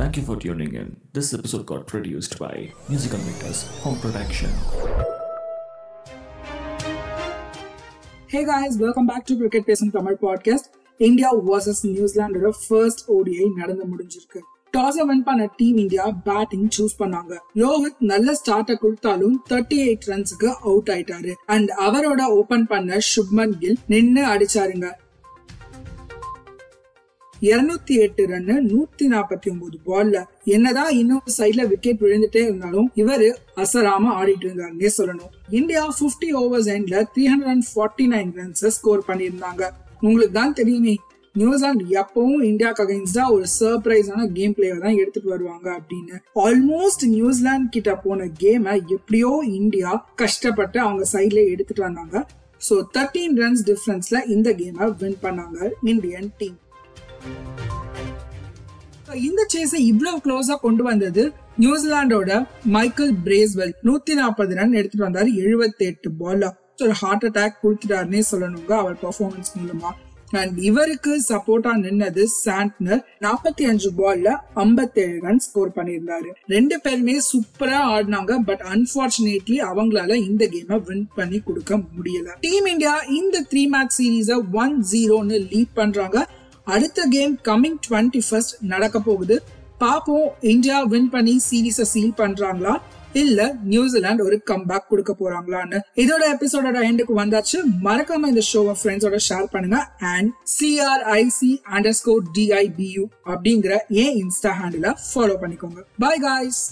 Thank you for tuning in. This episode got produced by Musical Makers Home Production. Hey guys, welcome back to Cricket பேசும் Tamil podcast India versus நியூசிலாண்டோட first ODI நடந்து முடிஞ்சிருக்கு. Toss win பண்ண team India batting choose பண்ணாங்க. ரோஹித் நல்ல ஸ்டார்ட்டை கொடுத்தாலும் thirty eight ரன்ஸுக்கு அவுட் ஆயிட்டாரு. அண்ட் அவரோட ஓபன் பண்ண சுப்மன் கில் நின்னு அடிச்சாருங்க. இருநூத்தி எட்டு ரன்னு நூத்தி நாற்பத்தி ஒன்பது பால்ல என்னதான் இன்னொரு சைட்ல விக்கெட் விழுந்துட்டே இருந்தாலும் இவரு அசராம ஆடிட்டு இருந்தாருன்னே சொல்லணும். இந்தியா பிப்டி ஓவர்ஸ் எண்ட்ல three hundred and forty nine runs score பண்ணியிருந்தாங்க. உங்களுக்கு தான் தெரியுமே நியூசிலாந்து எப்பவும் இந்தியாவுக்கு அகைன்ஸ்டா ஒரு சர்ப்ரைஸான கேம் பிளேயை தான் எடுத்துட்டு வருவாங்க அப்படின்னு. ஆல்மோஸ்ட் நியூசிலாந்து கிட்ட போன கேமை எப்படியோ இந்தியா கஷ்டப்பட்டு அவங்க சைட்ல எடுத்துட்டு வந்தாங்க. ஸோ தேர்ட்டீன் ரன்ஸ் டிஃபரன்ஸ்ல இந்த கேமை வின் பண்ணாங்க இந்தியன் டீம் இந்த சேஸை இவ்வளவு க்ளோஸா கொண்டு வந்தது நியூசிலாண்டோட மைக்கேல் பிரேஸ்வெல் நூத்தி நாற்பது ரன் எடுத்துட்டு வந்தாரு. எழுபத்தி எட்டு பால்ல ஒரு ஹார்ட் அட்டாக் கொடுத்துட்டாருன்னே சொல்லணுங்க அவர் பர்ஃபார்மன்ஸ் மூலமா. அண்ட் இவருக்கு சப்போர்ட்டா நின்னது சாண்ட்னர் நாற்பத்தி அஞ்சு பால்ல ஐம்பத்தேழு ரன் ஸ்கோர் பண்ணியிருந்தாரு. ரெண்டு பேருமே சூப்பரா ஆடினாங்க. பட் அன்பார்ச்சுனேட்லி அவங்களால இந்த கேமை வின் பண்ணி கொடுக்க முடியல. டீம் இந்தியா இந்த த்ரீ மேட்ச் சீரீஸ ஒன் ஜீரோன்னு லீட் பண்றாங்க. அடுத்த கேம் கம்மிங் டுவெண்ட்டி ஃபர்ஸ்ட் நடக்க போகுது. பாப்போம் இந்தியா வின் பண்ணி சீரீஸை சீல் பண்றாங்களா? இல்ல நியூசிலாந்து ஒரு கம்பேக் கொடுக்க போறாங்களான்னு. இதோட எபிசோடோட எண்டுக்கு வந்தாச்சு. மறக்காம இந்த ஷோவை ஃப்ரெண்ட்ஸோட ஷேர் பண்ணுங்க. அண்ட் சிஆர்ஐசி அண்டர் ஸ்கோர் டிஐபியூ அப்படிங்கிற ஏன் இன்ஸ்டா ஹேண்டில ஃபாலோ பண்ணிக்கோங்க. Bye guys